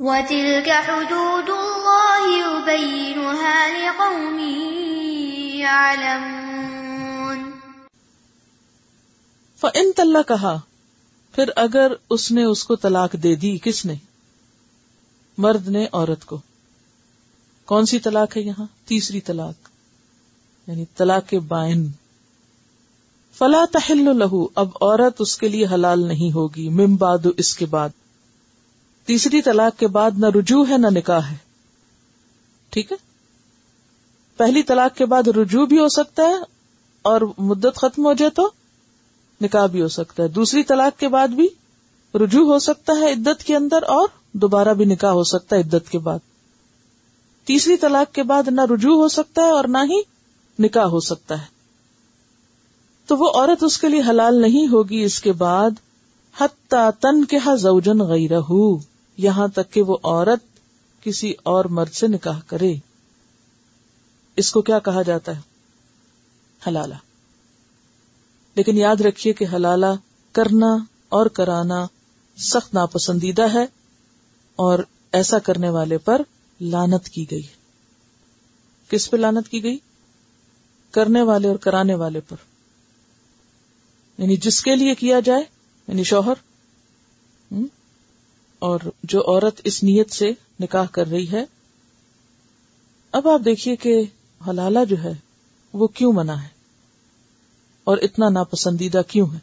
وَتِلْكَ حُدُودُ اللَّهِ يُبَيِّنُهَا لِقَوْمٍ يَعْلَمُونَ. فَإِن طَلَّقَهَا پھر اگر اس نے اس کو طلاق دے دی، کس نے؟ مرد نے، عورت کو۔ کون سی طلاق ہے یہاں؟ تیسری طلاق یعنی طلاق بائن۔ فلا تحل لہو اب عورت اس کے لیے حلال نہیں ہوگی۔ مم باد اس کے بعد۔ تیسری طلاق کے بعد نہ رجوع ہے نہ نکاح ہے۔ ٹھیک ہے؟ پہلی طلاق کے بعد رجوع بھی ہو سکتا ہے اور مدت ختم ہو جائے تو نکاح بھی ہو سکتا ہے۔ دوسری طلاق کے بعد بھی رجوع ہو سکتا ہے عدت کے اندر اور دوبارہ بھی نکاح ہو سکتا ہے عدت کے بعد۔ تیسری طلاق کے بعد نہ رجوع ہو سکتا ہے اور نہ ہی نکاح ہو سکتا ہے۔ تو وہ عورت اس کے لیے حلال نہیں ہوگی، اس کے بعد حتی تن کے زوجن غیرہ یہاں تک کہ وہ عورت کسی اور مرد سے نکاح کرے۔ اس کو کیا کہا جاتا ہے؟ حلالہ۔ لیکن یاد رکھیے کہ حلالہ کرنا اور کرانا سخت ناپسندیدہ ہے اور ایسا کرنے والے پر لانت کی گئی کس پہ لانت کی گئی؟ کرنے والے اور کرانے والے پر۔ یعنی جس کے لیے کیا جائے؟ یعنی شوہر۔ اور جو عورت اس نیت سے نکاح کر رہی ہے، اب آپ دیکھیے کہ حلالہ جو ہے، وہ کیوں منع ہے؟ اور اتنا ناپسندیدہ کیوں ہے؟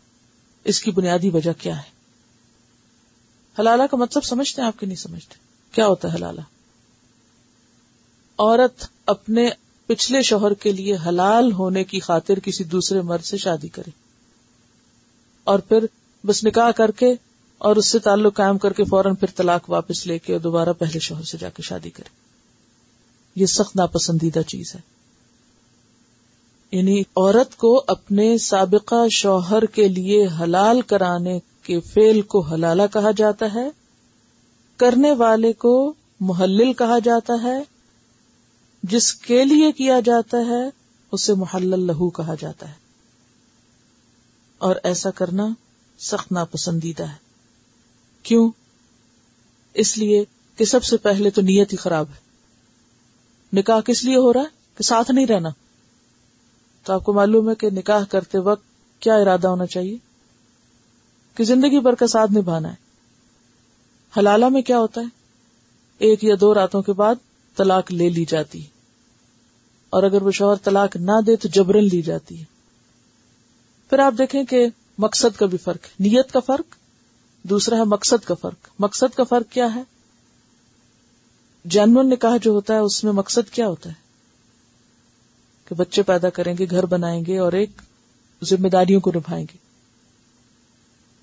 اس کی بنیادی وجہ کیا ہے؟ حلالہ کا مطلب سمجھتے ہیں، آپ کے نہیں سمجھتے؟ کیا ہوتا ہے حلالہ؟ عورت اپنے پچھلے شوہر کے لیے حلال ہونے کی خاطر کسی دوسرے مرد سے شادی کرے اور پھر بس نکاح کر کے اور اس سے تعلق قائم کر کے فوراً پھر طلاق واپس لے کے اور دوبارہ پہلے شوہر سے جا کے شادی کرے۔ یہ سخت ناپسندیدہ چیز ہے۔ یعنی عورت کو اپنے سابقہ شوہر کے لیے حلال کرانے کے فیل کو حلالہ کہا جاتا ہے، کرنے والے کو محلل کہا جاتا ہے، جس کے لیے کیا جاتا ہے، اسے محلل لہو کہا جاتا ہے۔ اور ایسا کرنا سخت ناپسندیدہ ہے۔ کیوں؟ اس لیے کہ سب سے پہلے تو نیت ہی خراب ہے۔ نکاح کس لیے ہو رہا ہے؟ کہ ساتھ نہیں رہنا۔ تو آپ کو معلوم ہے کہ نکاح کرتے وقت کیا ارادہ ہونا چاہیے؟ کہ زندگی بھر کا ساتھ نبھانا ہے۔ حلالہ میں کیا ہوتا ہے؟ ایک یا دو راتوں کے بعد طلاق لے لی جاتی ہے۔ اور اگر وہ شوہر طلاق نہ دے تو جبرن لی جاتی ہے۔ پھر آپ دیکھیں کہ مقصد کا بھی فرق ہے۔ نیت کا فرق دوسرا ہے مقصد کا فرق۔ مقصد کا فرق کیا ہے؟ جانور نے کہا جو ہوتا ہے، اس میں مقصد کیا ہوتا ہے؟ کہ بچے پیدا کریں گے، گھر بنائیں گے اور ایک ذمہ داریوں کو نبھائیں گے۔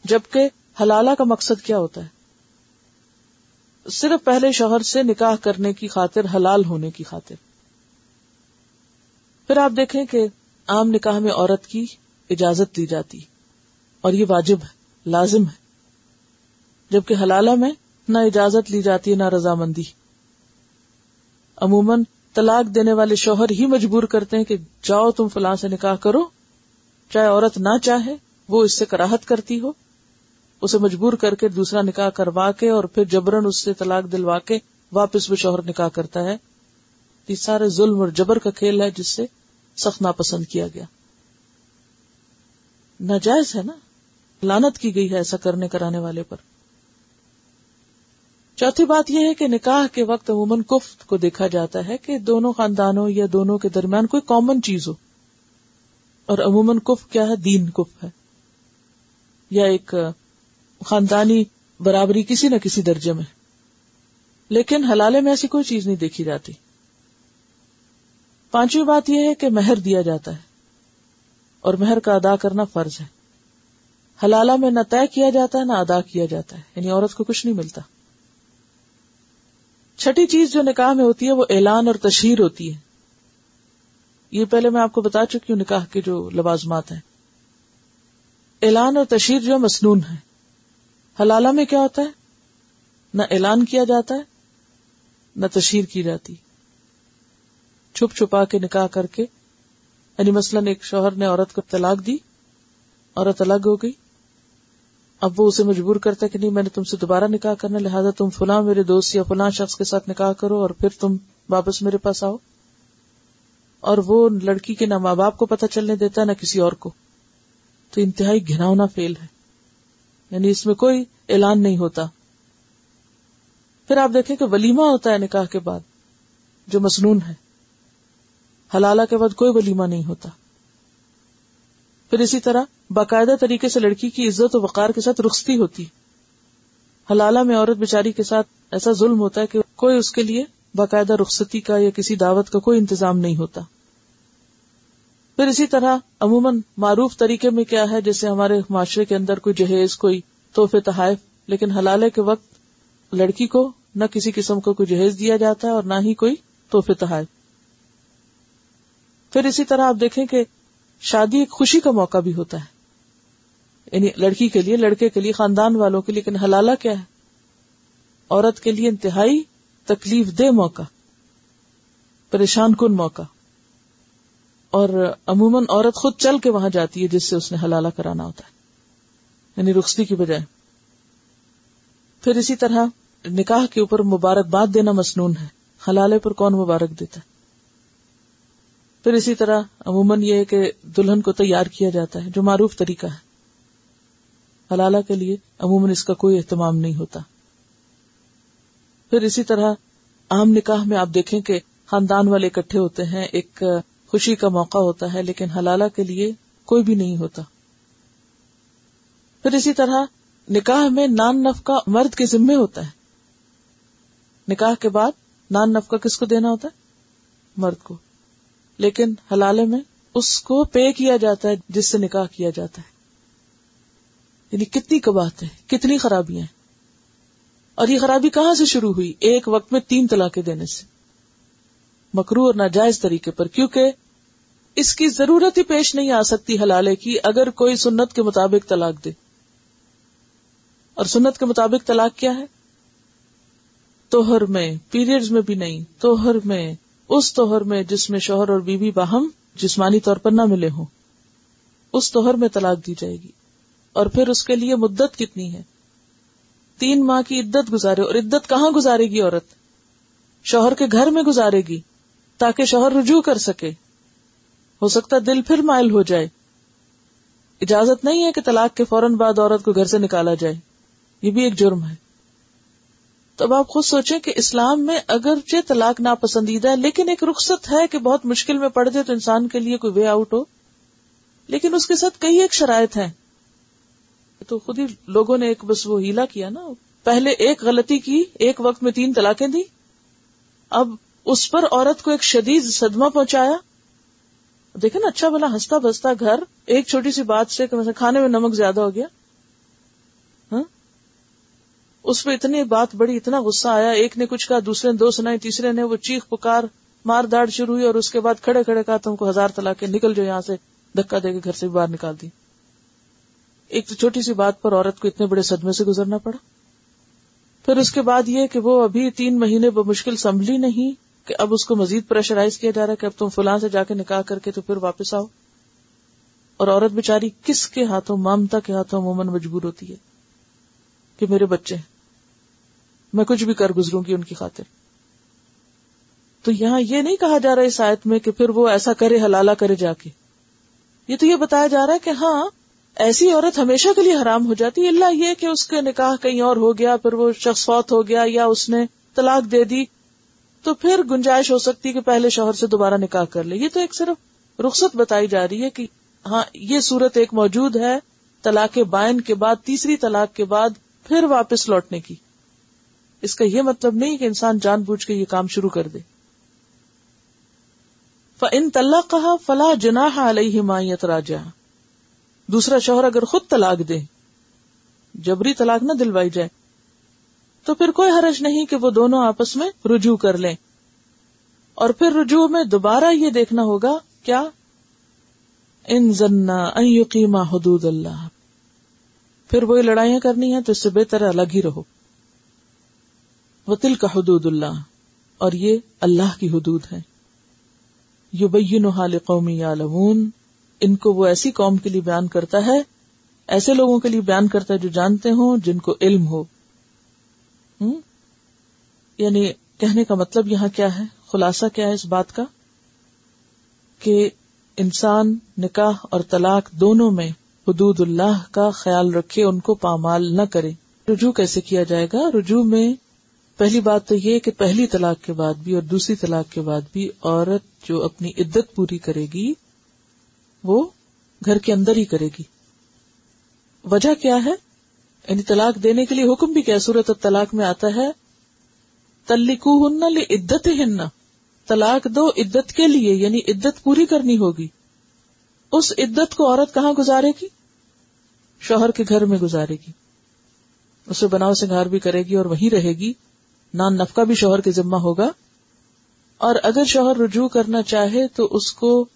جبکہ حلالہ کا مقصد کیا ہوتا ہے؟ صرف پہلے شوہر سے نکاح کرنے کی خاطر، حلال ہونے کی خاطر۔ پھر آپ دیکھیں کہ عام نکاح میں عورت کی اجازت دی جاتی، اور یہ واجب ہے، لازم ہے۔ جبکہ حلالہ میں نہ اجازت لی جاتی ہے، نہ رضامندی۔ عموماً طلاق دینے والے شوہر ہی مجبور کرتے ہیں کہ جاؤ تم فلاں سے نکاح کرو۔ چاہے عورت نہ چاہے، وہ اس سے کراہت کرتی ہو۔ اسے مجبور کر کے دوسرا نکاح کروا کے اور پھر جبرن اس سے طلاق دلوا کے واپس وہ شوہر نکاح کرتا ہے۔ یہ سارے ظلم اور جبر کا کھیل ہے، جس سے سخت ناپسند کیا گیا۔ ناجائز ہے نا؟ لانت کی گئی ہے ایسا کرنے، کرانے والے پر۔ چوتھی بات یہ ہے کہ نکاح کے وقت عموماً کفت کو دیکھا جاتا ہے کہ دونوں خاندانوں یا دونوں کے درمیان کوئی کامن چیز ہو۔ اور عموماً کف کیا ہے؟ دین کف ہے۔ یا ایک خاندانی برابری کسی نہ کسی درجے میں۔ لیکن حلالے میں ایسی کوئی چیز نہیں دیکھی جاتی۔ پانچویں بات یہ ہے کہ مہر دیا جاتا ہے۔ اور مہر کا ادا کرنا فرض ہے۔ حلالہ میں نہ طے کیا جاتا ہے، نہ ادا کیا جاتا ہے۔ یعنی عورت کو کچھ نہیں ملتا۔ چھٹی چیز جو نکاح میں ہوتی ہے وہ اعلان اور تشہیر ہوتی ہے۔ یہ پہلے میں آپ کو بتا چکی ہوں نکاح کے جو لوازمات ہیں۔ اعلان اور تشہیر جو مصنون ہے۔ حلالہ میں کیا ہوتا ہے؟ نہ اعلان کیا جاتا ہے، نہ تشہیر کی جاتی۔ چھپ چھپا کے نکاح کر کے یعنی مثلاً ایک شوہر نے عورت کو طلاق دی، عورت الگ ہو گئی۔ اب وہ اسے مجبور کرتا ہے کہ نہیں، میں نے تم سے دوبارہ نکاح کرنا، لہٰذا تم فلاں میرے دوست یا فلاں شخص کے ساتھ نکاح کرو اور پھر تم واپس میرے پاس آؤ۔ اور وہ لڑکی کے نہ ماں باپ کو پتہ چلنے دیتا ہے نہ کسی اور کو۔ تو انتہائی گھناؤنا فیل ہے۔ یعنی اس میں کوئی اعلان نہیں ہوتا۔ پھر آپ دیکھیں کہ ولیمہ ہوتا ہے نکاح کے بعد، جو مصنون ہے۔ حلالہ کے بعد کوئی ولیمہ نہیں ہوتا۔ پھر اسی طرح باقاعدہ طریقے سے لڑکی کی عزت و وقار کے ساتھ رخصتی ہوتی حلالہ میں عورت بیچاری کے ساتھ ایسا ظلم ہوتا ہے کہ کوئی اس کے لیے باقاعدہ رخصتی کا یا کسی دعوت کا کوئی انتظام نہیں ہوتا۔ پھر اسی طرح عموماً معروف طریقے میں کیا ہے، جیسے ہمارے معاشرے کے اندر کوئی جہیز، کوئی تحفے، تحائف، لیکن حلالے کے وقت لڑکی کو نہ کسی قسم کو کوئی جہیز دیا جاتا ہے اور نہ ہی کوئی تحفے، تحائف۔ پھر اسی طرح آپ دیکھیں کہ شادی ایک خوشی کا موقع بھی ہوتا ہے۔ یعنی لڑکی کے لیے، لڑکے کے لیے، خاندان والوں کے لیے، لیکن حلالہ کیا ہے؟ عورت کے لیے انتہائی تکلیف دہ موقع، پریشان کن موقع۔ اور عموماً عورت خود چل کے وہاں جاتی ہے جس سے اس نے حلالہ کرانا ہوتا ہے۔ یعنی رخصتی کی بجائے۔ پھر اسی طرح نکاح کے اوپر مبارکباد دینا مصنون ہے۔ حلالے پر کون مبارک دیتا ہے؟ پھر اسی طرح عموماً یہ ہے کہ دلہن کو تیار کیا جاتا ہے، جو معروف طریقہ ہے۔ حلالہ کے لیے عموماً اس کا کوئی اہتمام نہیں ہوتا۔ پھر اسی طرح عام نکاح میں آپ دیکھیں کہ خاندان والے اکٹھے ہوتے ہیں، ایک خوشی کا موقع ہوتا ہے، لیکن حلالہ کے لیے کوئی بھی نہیں ہوتا۔ پھر اسی طرح نکاح میں نان نف کا مرد کے ذمے ہوتا ہے۔ نکاح کے بعد نان نف کا کس کو دینا ہوتا ہے؟ مرد کو۔ لیکن حلالے میں اس کو پے کیا جاتا ہے، جس سے نکاح کیا جاتا ہے۔ یعنی کتنی کباہت ہے، کتنی خرابیاں ہیں۔ اور یہ خرابی کہاں سے شروع ہوئی؟ ایک وقت میں تین طلاقیں دینے سے۔ مکرو اور ناجائز طریقے پر، کیونکہ اس کی ضرورت ہی پیش نہیں آ سکتی حلالے کی، اگر کوئی سنت کے مطابق طلاق دے۔ اور سنت کے مطابق طلاق کیا ہے؟ توہر میں، پیریڈز میں بھی نہیں، توہر میں۔ اس توہر میں جس میں شوہر اور بیوی باہم جسمانی طور پر نہ ملے ہوں، اس توہر میں طلاق دی جائے گی۔ اور پھر اس کے لیے مدت کتنی ہے؟ تین ماہ کی عدت گزارے، اور عدت کہاں گزارے گی عورت؟ شوہر کے گھر میں گزارے گی تاکہ شوہر رجوع کر سکے۔ ہو سکتا دل پھر مائل ہو جائے۔ اجازت نہیں ہے کہ طلاق کے فوراً بعد عورت کو گھر سے نکالا جائے۔ یہ بھی ایک جرم ہے۔ تو اب آپ خود سوچیں کہ اسلام میں اگرچہ طلاق ناپسندیدہ ہے، لیکن ایک رخصت ہے کہ بہت مشکل میں پڑ جائے تو انسان کے لیے کوئی وے آؤٹ ہو۔ لیکن اس کے ساتھ کئی ایک شرائط ہیں۔ تو خود ہی لوگوں نے ایک بس وہ ہیلا کیا نا۔ پہلے ایک غلطی کی، ایک وقت میں تین طلاقیں دی اب اس پر عورت کو ایک شدید صدمہ پہنچایا۔ دیکھے نا اچھا بلا ہنستا بستا گھر، ایک چھوٹی سی بات سے کہ کھانے میں نمک زیادہ ہو گیا۔ اس پہ اتنی بات بڑی، اتنا غصہ آیا، ایک نے کچھ کہا، دوسرے نے دو سنائی، تیسرے نے وہ چیخ، پکار، مار داڑ شروع ہوئی اور اس کے بعد کھڑے کھڑے کہا تم کو ہزار طلاقیں نکل جو یہاں سے، دھکا دے کے گھر سے باہر نکال دی۔ ایک تو چھوٹی سی بات پر عورت کو اتنے بڑے صدمے سے گزرنا پڑا۔ پھر اس کے بعد یہ کہ وہ ابھی تین مہینے بمشکل سنبھلی نہیں کہ اب اس کو مزید پریشرائز کیا جا رہا ہے کہ اب تم فلاں سے جا کے نکاح کر کے تو پھر واپس آؤ۔ اور عورت بےچاری کس کے ہاتھوں، مامتا کے ہاتھوں عموماً مجبور ہوتی ہے کہ میرے بچے ہیں۔ میں کچھ بھی کر گزروں گی ان کی خاطر۔ تو یہاں یہ نہیں کہا جا رہا اس آیت میں کہ پھر وہ ایسا کرے، حلالہ کرے جا کے۔ یہ تو یہ بتایا جا رہا ہے کہ ہاں ایسی عورت ہمیشہ کے لیے حرام ہو جاتی۔ اللہ یہ کہ اس کے نکاح کہیں اور ہو گیا، پھر وہ شخص فوت ہو گیا یا اس نے طلاق دے دی، تو پھر گنجائش ہو سکتی کہ پہلے شوہر سے دوبارہ نکاح کر لے۔ یہ تو ایک صرف رخصت بتائی جا رہی ہے کہ ہاں یہ صورت ایک موجود ہے، طلاق بائن کے بعد، تیسری طلاق کے بعد پھر واپس لوٹنے کی۔ اس کا یہ مطلب نہیں کہ انسان جان بوجھ کے یہ کام شروع کر دے۔ ان طلّہ کہا فلاح جناح علیہ حمایت راجا دوسرا شوہر اگر خود طلاق دے، جبری طلاق نہ دلوائی جائے، تو پھر کوئی حرج نہیں کہ وہ دونوں آپس میں رجوع کر لیں۔ اور پھر رجوع میں دوبارہ یہ دیکھنا ہوگا، کیا؟ ان یقیما حدود اللہ پھر وہی لڑائیاں کرنی ہیں تو اس سے بہتر الگ ہی رہو۔ وہ تل کا حدود اللہ، اور یہ اللہ کی حدود ہے۔ یو بین حال قومی یا ان کو وہ ایسی قوم کے لیے بیان کرتا ہے، ایسے لوگوں کے لیے بیان کرتا ہے جو جانتے ہوں، جن کو علم ہو۔ یعنی کہنے کا مطلب یہاں کیا ہے؟ خلاصہ کیا ہے اس بات کا؟ کہ انسان، نکاح اور طلاق دونوں میں حدود اللہ کا خیال رکھے، ان کو پامال نہ کرے۔ رجوع کیسے کیا جائے گا؟ رجوع میں پہلی بات تو یہ کہ پہلی طلاق کے بعد بھی اور دوسری طلاق کے بعد بھی عورت جو اپنی عدت پوری کرے گی، وہ گھر کے اندر ہی کرے گی۔ وجہ کیا ہے؟ یعنی طلاق دینے کے لیے حکم بھی کیا صورت طلاق میں آتا ہے؟ تلکو ہن عدت ہن طلاق دو عدت کے لیے یعنی عدت پوری کرنی ہوگی۔ اس عدت کو عورت کہاں گزارے گی؟ شوہر کے گھر میں گزارے گی۔ اسے بناؤ سنگار بھی کرے گی اور وہی رہے گی۔ نان نفقہ بھی شوہر کے ذمہ ہوگا۔ اور اگر شوہر رجوع کرنا چاہے تو اس کو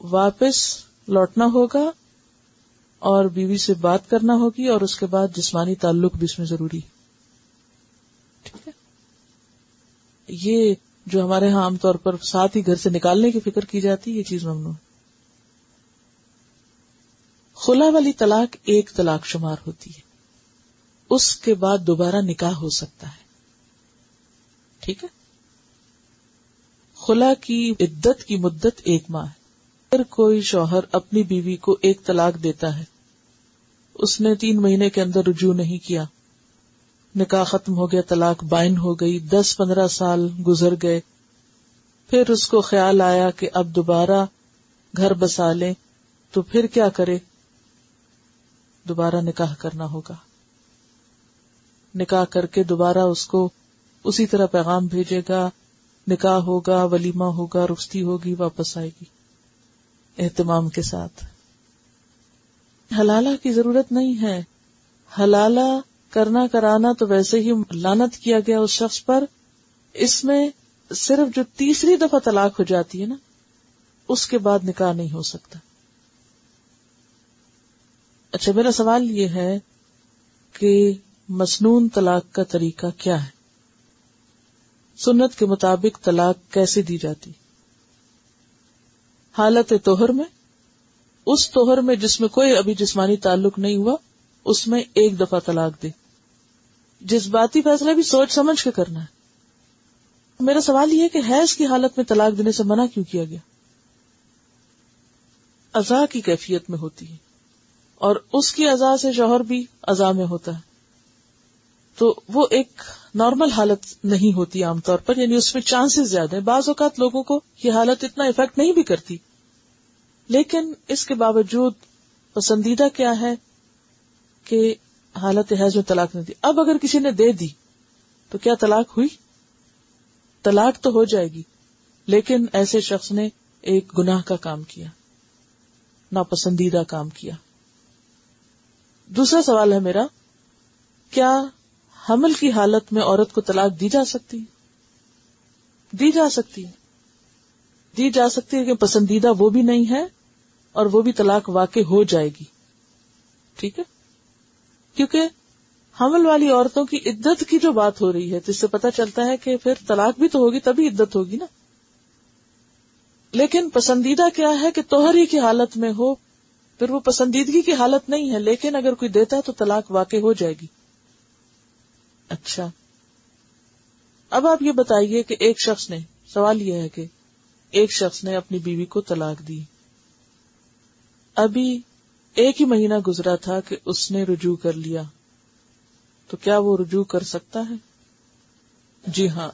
واپس لوٹنا ہوگا اور بیوی سے بات کرنا ہوگی اور اس کے بعد جسمانی تعلق بھی اس میں ضروری ٹھیک ہے؟ یہ جو ہمارے یہاں عام طور پر ساتھ ہی گھر سے نکالنے کی فکر کی جاتی یہ چیز ممنوع خلا والی طلاق ایک طلاق شمار ہوتی ہے۔ اس کے بعد دوبارہ نکاح ہو سکتا ہے۔ ٹھیک ہے؟ خلا کی عدت کی مدت ایک ماہ ہے۔ اگر کوئی شوہر اپنی بیوی کو ایک طلاق دیتا ہے، اس نے تین مہینے کے اندر رجوع نہیں کیا۔ نکاح ختم ہو گیا، طلاق بائن ہو گئی، دس پندرہ سال گزر گئے۔ پھر اس کو خیال آیا کہ اب دوبارہ گھر بسا لیں، تو پھر کیا کرے؟ دوبارہ نکاح کرنا ہوگا۔ نکاح کر کے دوبارہ اس کو اسی طرح پیغام بھیجے گا، نکاح ہوگا، ولیمہ ہوگا، رخصتی ہوگی، واپس آئے گی۔ اہتمام کے ساتھ۔ حلالہ کی ضرورت نہیں ہے۔ حلالہ کرنا کرانا تو ویسے ہی لانت کیا گیا اس شخص پر۔ اس میں صرف جو تیسری دفعہ طلاق ہو جاتی ہے نا، اس کے بعد نکاح نہیں ہو سکتا۔ اچھا میرا سوال یہ ہے کہ مصنون طلاق کا طریقہ کیا ہے؟ سنت کے مطابق طلاق کیسے دی جاتی؟ حالت توہر میں، اس توہر میں جس میں کوئی ابھی جسمانی تعلق نہیں ہوا، اس میں ایک دفعہ طلاق دے جس باتی فیصلہ بھی سوچ سمجھ کے کرنا ہے۔ میرا سوال یہ کہ حیض کی حالت میں طلاق دینے سے منع کیوں کیا گیا؟ ازا کی کیفیت میں ہوتی ہے۔ اور اس کی ازا سے شوہر بھی ازا میں ہوتا ہے۔ تو وہ ایک نارمل حالت نہیں ہوتی عام طور پر یعنی اس میں چانسز زیادہ ہیں۔ بعض اوقات لوگوں کو یہ حالت اتنا افیکٹ نہیں بھی کرتی۔ لیکن اس کے باوجود پسندیدہ کیا ہے کہ حالت حیض میں طلاق نہیں دی۔ اب اگر کسی نے دے دی، تو کیا طلاق ہوئی؟ طلاق تو ہو جائے گی، لیکن ایسے شخص نے ایک گناہ کا کام کیا، ناپسندیدہ کام کیا۔ دوسرا سوال ہے میرا، کیا حمل کی حالت میں عورت کو طلاق دی جا سکتی دی جا سکتی دی جا سکتی ہے کہ پسندیدہ وہ بھی نہیں ہے اور وہ بھی طلاق واقع ہو جائے گی۔ ٹھیک ہے؟ کیونکہ حمل والی عورتوں کی عدت کی جو بات ہو رہی ہے جس سے پتا چلتا ہے کہ پھر طلاق بھی تو ہوگی، تبھی عدت ہوگی نا۔ لیکن پسندیدہ کیا ہے کہ توہری کی حالت میں ہو، پھر وہ پسندیدگی کی حالت نہیں ہے، لیکن اگر کوئی دیتا ہے تو طلاق واقع ہو جائے گی۔ اچھا۔ اب آپ یہ بتائیے کہ ایک شخص نے، سوال یہ ہے کہ ایک شخص نے اپنی بیوی کو طلاق دی۔ ابھی ایک ہی مہینہ گزرا تھا کہ اس نے رجوع کر لیا۔ تو کیا وہ رجوع کر سکتا ہے؟ جی ہاں۔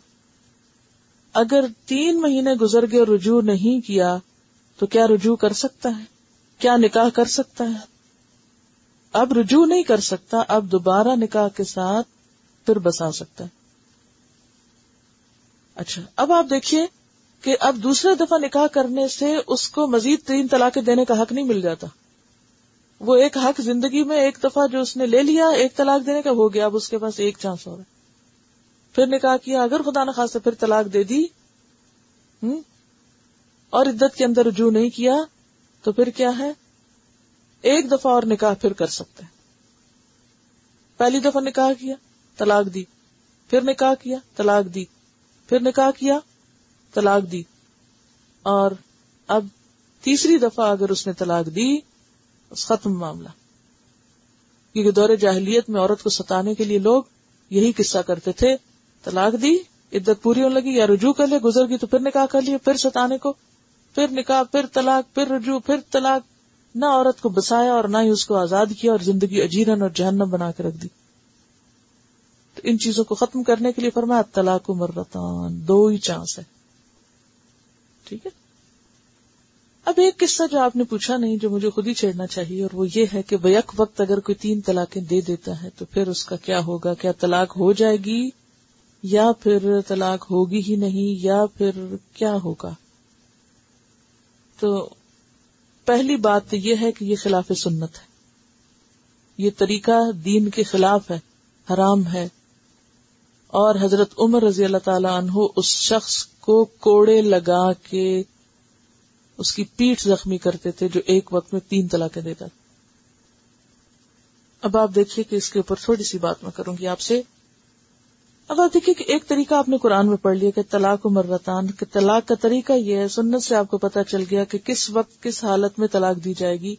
اگر تین مہینے گزر گئے اور رجوع نہیں کیا، تو کیا رجوع کر سکتا ہے؟ کیا نکاح کر سکتا ہے؟ اب رجوع نہیں کر سکتا، اب دوبارہ نکاح کے ساتھ پھر بسا سکتا ہے۔ اچھا اب آپ دیکھیے کہ اب دوسرے دفعہ نکاح کرنے سے اس کو مزید تین طلاقیں دینے کا حق نہیں مل جاتا۔ وہ ایک حق زندگی میں ایک دفعہ جو اس نے لے لیا، ایک طلاق دینے کا ہو گیا، اب اس کے پاس ایک چانس ہو رہا ہے۔ پھر نکاح کیا، اگر خدا نخواستہ پھر طلاق دے دی اور عدت کے اندر رجوع نہیں کیا، تو پھر کیا ہے؟ ایک دفعہ اور نکاح پھر کر سکتے ہیں۔ پہلی دفعہ نکاح کیا۔ طلاق دی۔ پھر نکاح کیا؟ طلاق دی۔ پھر نکاح کیا؟ طلاق دی۔ اور اب تیسری دفعہ اگر اس نے طلاق دی ختم معاملہ۔ کیونکہ دور جاہلیت میں عورت کو ستانے کے لیے لوگ یہی قصہ کرتے تھے، طلاق دی، عدت پوری ہونے لگی یا رجوع کر لے، گزر گئی تو پھر نکاح کر لیا پھر ستانے کو۔ پھر نکاح، پھر طلاق، پھر رجوع، پھر طلاق۔ نہ عورت کو بسایا اور نہ ہی اس کو آزاد کیا اور زندگی اجیرن اور جہنم بنا کے رکھ دی۔ ان چیزوں کو ختم کرنے کے لیے فرمایا، طلاق مرتان، دو ہی چانس ہے۔ ٹھیک ہے؟ اب ایک قصہ جو آپ نے پوچھا نہیں، جو مجھے خود ہی چھیڑنا چاہیے، اور وہ یہ ہے کہ بیک وقت اگر کوئی تین طلاقیں دے دیتا ہے، تو پھر اس کا کیا ہوگا؟ کیا طلاق ہو جائے گی؟ یا پھر طلاق ہوگی ہی نہیں، یا پھر کیا ہوگا؟ تو پہلی بات تو یہ ہے کہ یہ خلاف سنت ہے۔ یہ طریقہ دین کے خلاف ہے، حرام ہے۔ اور حضرت عمر رضی اللہ تعالی عنہ اس شخص کو کوڑے لگا کے اس کی پیٹ زخمی کرتے تھے جو ایک وقت میں تین طلاقیں دیتا اب آپ دیکھیے کہ اس کے اوپر تھوڑی سی بات میں کروں گی آپ سے۔ اب آپ دیکھیے کہ ایک طریقہ آپ نے قرآن میں پڑھ لیا کہ طلاق و مرتان، کہ طلاق کا طریقہ یہ ہے، سنت سے آپ کو پتا چل گیا کہ کس وقت کس حالت میں طلاق دی جائے گی۔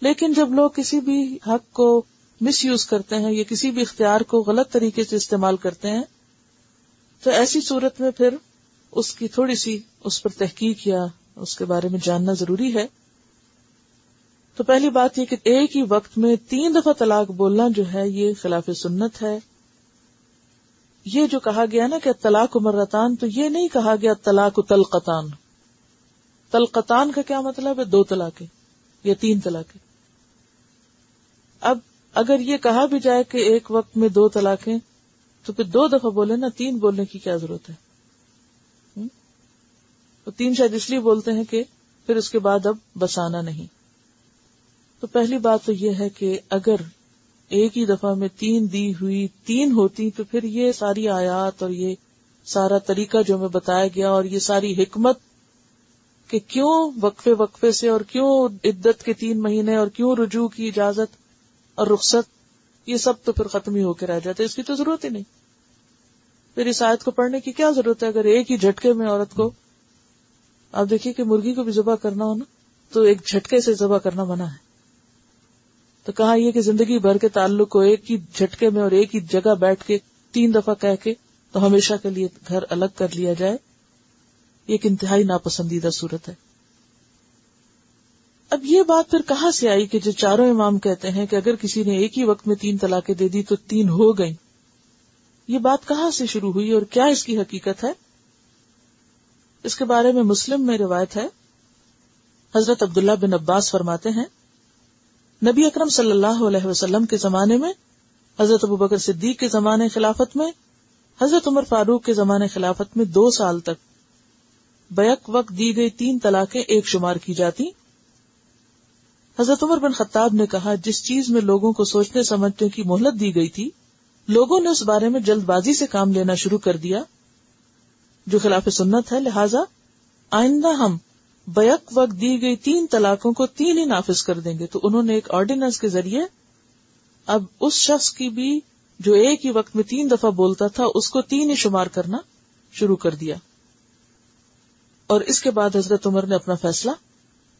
لیکن جب لوگ کسی بھی حق کو مس یوز کرتے ہیں یا کسی بھی اختیار کو غلط طریقے سے استعمال کرتے ہیں، تو ایسی صورت میں پھر اس کی تھوڑی سی اس پر تحقیق یا اس کے بارے میں جاننا ضروری ہے۔ تو پہلی بات یہ کہ ایک ہی وقت میں تین دفعہ طلاق بولنا جو ہے، یہ خلاف سنت ہے۔ یہ جو کہا گیا نا کہ طلاق مرتان، تو یہ نہیں کہا گیا طلاق تلقتان تلقتان کا کیا مطلب ہے؟ دو طلاقیں یا تین طلاقیں۔ اگر یہ کہا بھی جائے کہ ایک وقت میں دو طلاقیں، تو پھر دو دفعہ بولے نا، تین بولنے کی کیا ضرورت ہے؟ تین شاید اس لیے بولتے ہیں کہ پھر اس کے بعد اب بسانا نہیں۔ تو پہلی بات تو یہ ہے کہ اگر ایک ہی دفعہ میں تین دی ہوئی تین ہوتی، تو پھر یہ ساری آیات اور یہ سارا طریقہ جو ہمیں بتایا گیا اور یہ ساری حکمت کہ کیوں وقفے وقفے سے اور کیوں عدت کے تین مہینے اور کیوں رجوع کی اجازت اور رخصت، یہ سب تو پھر ختم ہی ہو کے رہ جاتے اس کی تو ضرورت ہی نہیں۔ پھر اس آیت کو پڑھنے کی کیا ضرورت ہے؟ اگر ایک ہی جھٹکے میں عورت کو، آپ دیکھیے کہ مرغی کو بھی ذبح کرنا ہو نا، تو ایک جھٹکے سے ذبح کرنا منع ہے۔ تو کہا یہ کہ زندگی بھر کے تعلق کو ایک ہی جھٹکے میں اور ایک ہی جگہ بیٹھ کے تین دفعہ کہہ کے تو ہمیشہ کے لیے گھر الگ کر لیا جائے، یہ ایک انتہائی ناپسندیدہ صورت ہے۔ اب یہ بات پھر کہاں سے آئی کہ جو چاروں امام کہتے ہیں کہ اگر کسی نے ایک ہی وقت میں تین طلاقیں دے دی تو تین ہو گئی یہ بات کہاں سے شروع ہوئی اور کیا اس کی حقیقت ہے؟ اس کے بارے میں مسلم میں روایت ہے۔ حضرت عبداللہ بن عباس فرماتے ہیں، نبی اکرم صلی اللہ علیہ وسلم کے زمانے میں، حضرت ابو بکر صدیق کے زمانے خلافت میں، حضرت عمر فاروق کے زمانے خلافت میں دو سال تک بیک وقت دی گئی تین طلاقیں ایک شمار کی جاتی۔ حضرت عمر بن خطاب نے کہا، جس چیز میں لوگوں کو سوچنے سمجھنے کی مہلت دی گئی تھی، لوگوں نے اس بارے میں جلد بازی سے کام لینا شروع کر دیا، جو خلاف سنت ہے، لہذا آئندہ ہم بیک وقت دی گئی تین طلاقوں کو تین ہی نافذ کر دیں گے۔ تو انہوں نے ایک آرڈیننس کے ذریعے اب اس شخص کی بھی جو ایک ہی وقت میں تین دفعہ بولتا تھا، اس کو تین ہی شمار کرنا شروع کر دیا۔ اور اس کے بعد حضرت عمر نے اپنا فیصلہ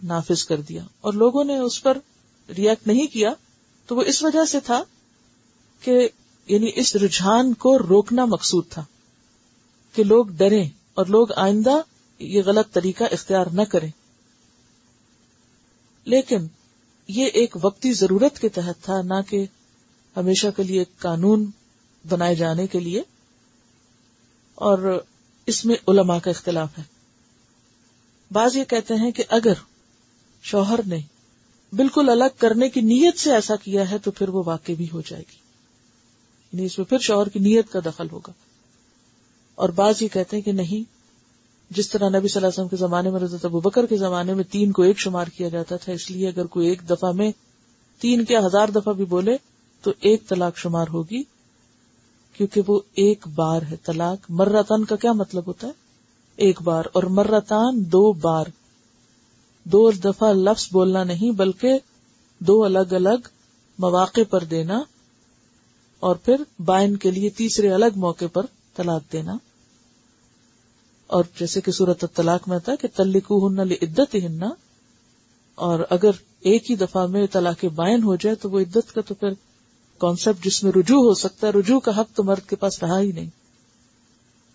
نافذ کر دیا اور لوگوں نے اس پر ریئیکٹ نہیں کیا تو وہ اس وجہ سے تھا کہ یعنی اس رجحان کو روکنا مقصود تھا کہ لوگ ڈریں اور لوگ آئندہ یہ غلط طریقہ اختیار نہ کریں۔ لیکن یہ ایک وقتی ضرورت کے تحت تھا، نہ کہ ہمیشہ کے لیے قانون بنائے جانے کے لیے۔ اور اس میں علماء کا اختلاف ہے۔ بعض یہ کہتے ہیں کہ اگر شوہر نے بالکل الگ کرنے کی نیت سے ایسا کیا ہے تو پھر وہ واقع بھی ہو جائے گی۔ یعنی اس میں پھر شوہر کی نیت کا دخل ہوگا۔ اور بعض یہ کہتے ہیں کہ نہیں، جس طرح نبی صلی اللہ علیہ وسلم کے زمانے میں رضرت ابو بکر کے زمانے میں تین کو ایک شمار کیا جاتا تھا، اس لیے اگر کوئی ایک دفعہ میں تین کیا ہزار دفعہ بھی بولے تو ایک طلاق شمار ہوگی، کیونکہ وہ ایک بار ہے۔ طلاق مرتن کا کیا مطلب ہوتا ہے؟ ایک بار، اور مرتان دو بار۔ دو دفعہ لفظ بولنا نہیں بلکہ دو الگ الگ مواقع پر دینا اور پھر بائن کے لیے تیسرے الگ موقع پر طلاق دینا۔ اور جیسے کہ صورت طلاق میں تھا کہ تلکو ہن عدت ہننا اور اگر ایک ہی دفعہ میں طلاق بائن ہو جائے تو وہ عدت کا تو پھر کانسیپٹ جس میں رجوع ہو سکتا ہے، رجوع کا حق تو مرد کے پاس رہا ہی نہیں۔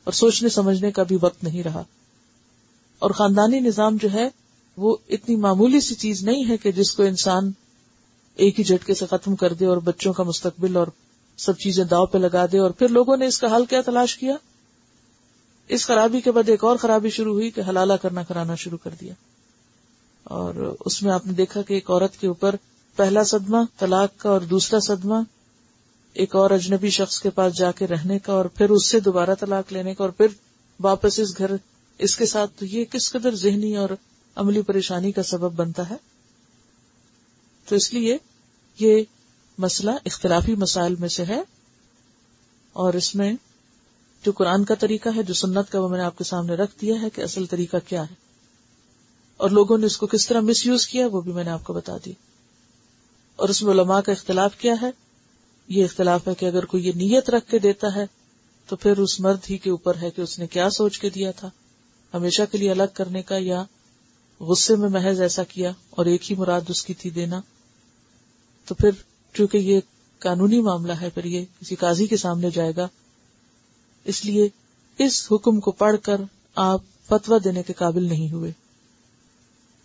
اور سوچنے سمجھنے کا بھی وقت نہیں رہا۔ اور خاندانی نظام جو ہے وہ اتنی معمولی سی چیز نہیں ہے کہ جس کو انسان ایک ہی جھٹکے سے ختم کر دے اور بچوں کا مستقبل اور سب چیزیں داؤ پہ لگا دے اور پھر لوگوں نے اس کا حل کیا تلاش کیا؟ اس خرابی کے بعد ایک اور خرابی شروع ہوئی کہ حلالہ کرنا کرانا شروع کر دیا۔ اور اس میں آپ نے دیکھا کہ ایک عورت کے اوپر پہلا صدمہ، طلاق کا اور دوسرا صدمہ، ایک اور اجنبی شخص کے پاس جا کے رہنے کا اور پھر اس سے دوبارہ طلاق لینے کا اور پھر واپس اس گھر، اس کے ساتھ تو یہ کس قدر ذہنی اور عملی پریشانی کا سبب بنتا ہے۔ تو اس لیے یہ مسئلہ اختلافی مسائل میں سے ہے۔ اور اس میں جو قرآن کا طریقہ ہے، جو سنت کا وہ میں نے آپ کے سامنے رکھ دیا ہے کہ اصل طریقہ کیا ہے۔ اور لوگوں نے اس کو کس طرح مس یوز کیا وہ بھی میں نے آپ کو بتا دی۔ اور اس میں علماء کا اختلاف کیا ہے۔ یہ اختلاف ہے کہ اگر کوئی یہ نیت رکھ کے دیتا ہے تو پھر اس مرد ہی کے اوپر ہے کہ اس نے کیا سوچ کے دیا تھا۔ ہمیشہ کے لیے الگ کرنے کا یا غصے میں محض ایسا کیا اور ایک ہی مراد اس کی تھی دینا؟ تو پھر چونکہ یہ قانونی معاملہ ہے، پھر یہ کسی قاضی کے سامنے جائے گا۔ اس لیے اس حکم کو پڑھ کر آپ فتوا دینے کے قابل نہیں ہوئے۔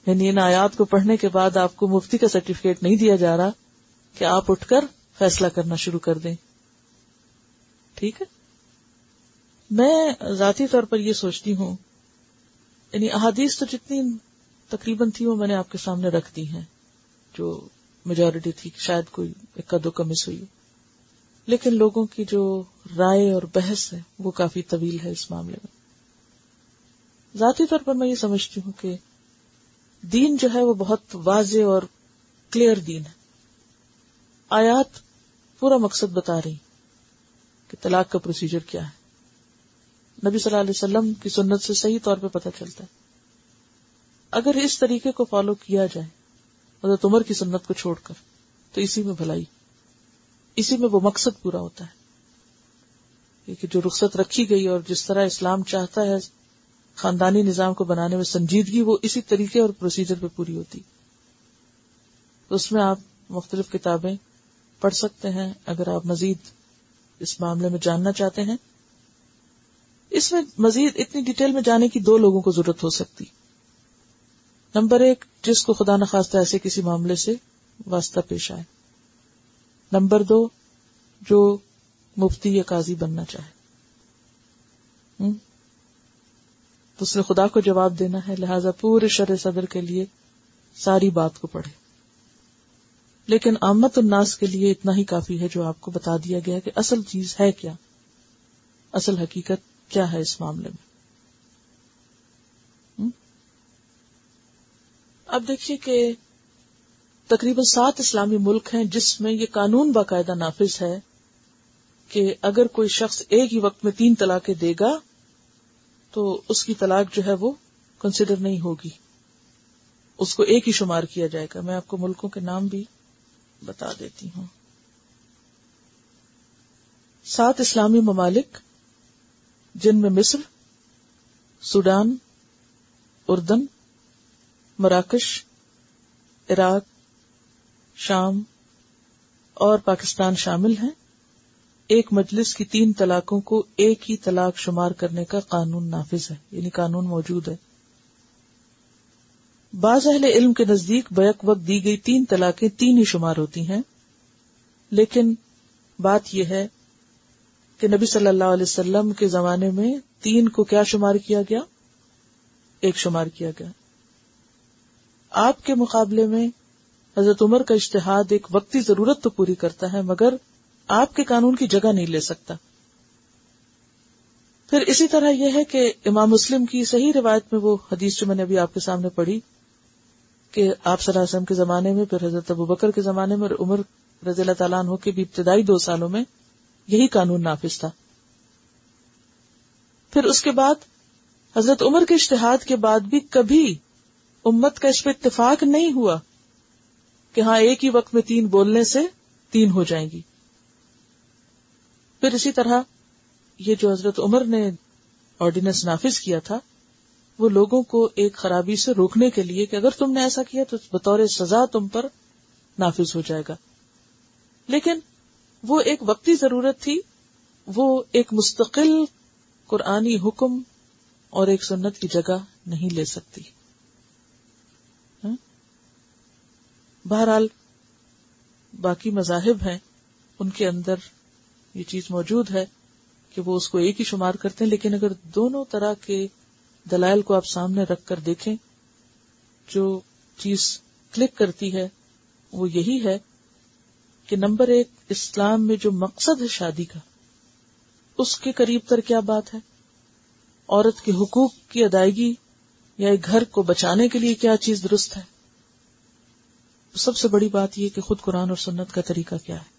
یعنی ان آیات کو پڑھنے کے بعد آپ کو مفتی کا سرٹیفکیٹ نہیں دیا جا رہا کہ آپ اٹھ کر فیصلہ کرنا شروع کر دیں۔ ٹھیک ہے؟ میں ذاتی طور پر یہ سوچتی ہوں یعنی احادیث تو جتنی تقریباً تھی وہ میں نے آپ کے سامنے رکھ دی ہیں، جو میجورٹی تھی، شاید کوئی اکا دو مس ہوئی۔ لیکن لوگوں کی جو رائے اور بحث ہے، وہ کافی طویل ہے اس معاملے میں۔ ذاتی طور پر میں یہ سمجھتی ہوں کہ دین جو ہے، وہ بہت واضح اور کلیئر دین ہے۔ آیات پورا مقصد بتا رہی کہ طلاق کا پروسیجر کیا ہے۔ نبی صلی اللہ علیہ وسلم کی سنت سے صحیح طور پہ پتہ چلتا ہے۔ اگر اس طریقے کو فالو کیا جائے، حضرت عمر کی سنت کو چھوڑ کر، تو اسی میں بھلائی، اسی میں وہ مقصد پورا ہوتا ہے۔ کہ جو رخصت رکھی گئی اور جس طرح اسلام چاہتا ہے، خاندانی نظام کو بنانے میں سنجیدگی، وہ اسی طریقے اور پروسیجر پہ پوری ہوتی۔ اس میں آپ مختلف کتابیں پڑھ سکتے ہیں، اگر آپ مزید اس معاملے میں جاننا چاہتے ہیں۔ اس میں مزید اتنی ڈیٹیل میں جانے کی دو لوگوں کو ضرورت ہو سکتی۔ نمبر ایک، جس کو خدا نخواستہ ایسے کسی معاملے سے واسطہ پیش آئے۔ نمبر دو، جو مفتی یا قاضی بننا چاہے۔ تو اس نے خدا کو جواب دینا ہے، لہذا پورے شر صدر کے لیے ساری بات کو پڑھے۔ لیکن آمد الناس کے لیے اتنا ہی کافی ہے جو آپ کو بتا دیا گیا کہ اصل چیز ہے کیا۔ اصل حقیقت کیا ہے اس معاملے میں؟ اب دیکھیے کہ تقریباً سات اسلامی ملک ہیں جس میں یہ قانون باقاعدہ نافذ ہے کہ اگر کوئی شخص ایک ہی وقت میں تین طلاقیں دے گا تو اس کی طلاق جو ہے وہ کنسیڈر نہیں ہوگی۔ اس کو ایک ہی شمار کیا جائے گا۔ میں آپ کو ملکوں کے نام بھی بتا دیتی ہوں۔ سات اسلامی ممالک، جن میں مصر، سوڈان، اردن مراکش، عراق، شام اور پاکستان شامل ہیں۔ ایک مجلس کی تین طلاقوں کو ایک ہی طلاق شمار کرنے کا قانون نافذ ہے یعنی قانون موجود ہے۔ بعض اہل علم کے نزدیک بیک وقت دی گئی تین طلاقیں تین ہی شمار ہوتی ہیں۔ لیکن بات یہ ہے کہ نبی صلی اللہ علیہ وسلم کے زمانے میں تین کو کیا شمار کیا گیا؟ ایک شمار کیا گیا۔ آپ کے مقابلے میں حضرت عمر کا اشتہاد ایک وقتی ضرورت تو پوری کرتا ہے، مگر آپ کے قانون کی جگہ نہیں لے سکتا۔ پھر اسی طرح یہ ہے کہ امام مسلم کی صحیح روایت میں وہ حدیث جو میں نے ابھی آپ کے سامنے پڑھی کہ آپ صلی اللہ علیہ وسلم کے زمانے میں، پھر حضرت ابو بکر کے زمانے میں اور عمر رضی اللہ تعالیٰ عنہ کے بھی ابتدائی دو سالوں میں یہی قانون نافذ تھا۔ پھر اس کے بعد حضرت عمر کے اشتہاد کے بعد بھی کبھی امت کا اس پہ اتفاق نہیں ہوا کہ ہاں ایک ہی وقت میں تین بولنے سے تین ہو جائیں گی۔ پھر اسی طرح یہ جو حضرت عمر نے آرڈیننس نافذ کیا تھا، وہ لوگوں کو ایک خرابی سے روکنے کے لیے کہ اگر تم نے ایسا کیا تو بطور سزا تم پر نافذ ہو جائے گا۔ لیکن وہ ایک وقتی ضرورت تھی، وہ ایک مستقل قرآنی حکم اور ایک سنت کی جگہ نہیں لے سکتی۔ بہرحال باقی مذاہب ہیں، ان کے اندر یہ چیز موجود ہے کہ وہ اس کو ایک ہی شمار کرتے ہیں، لیکن اگر دونوں طرح کے دلائل کو آپ سامنے رکھ کر دیکھیں، جو چیز کلک کرتی ہے، وہ یہی ہے کہ نمبر ایک، اسلام میں جو مقصد ہے شادی کا، اس کے قریب تر کیا بات ہے؟ عورت کے حقوق کی ادائیگی یا ایک گھر کو بچانے کے لیے کیا چیز درست ہے؟ سب سے بڑی بات یہ کہ خود قرآن اور سنت کا طریقہ کیا ہے۔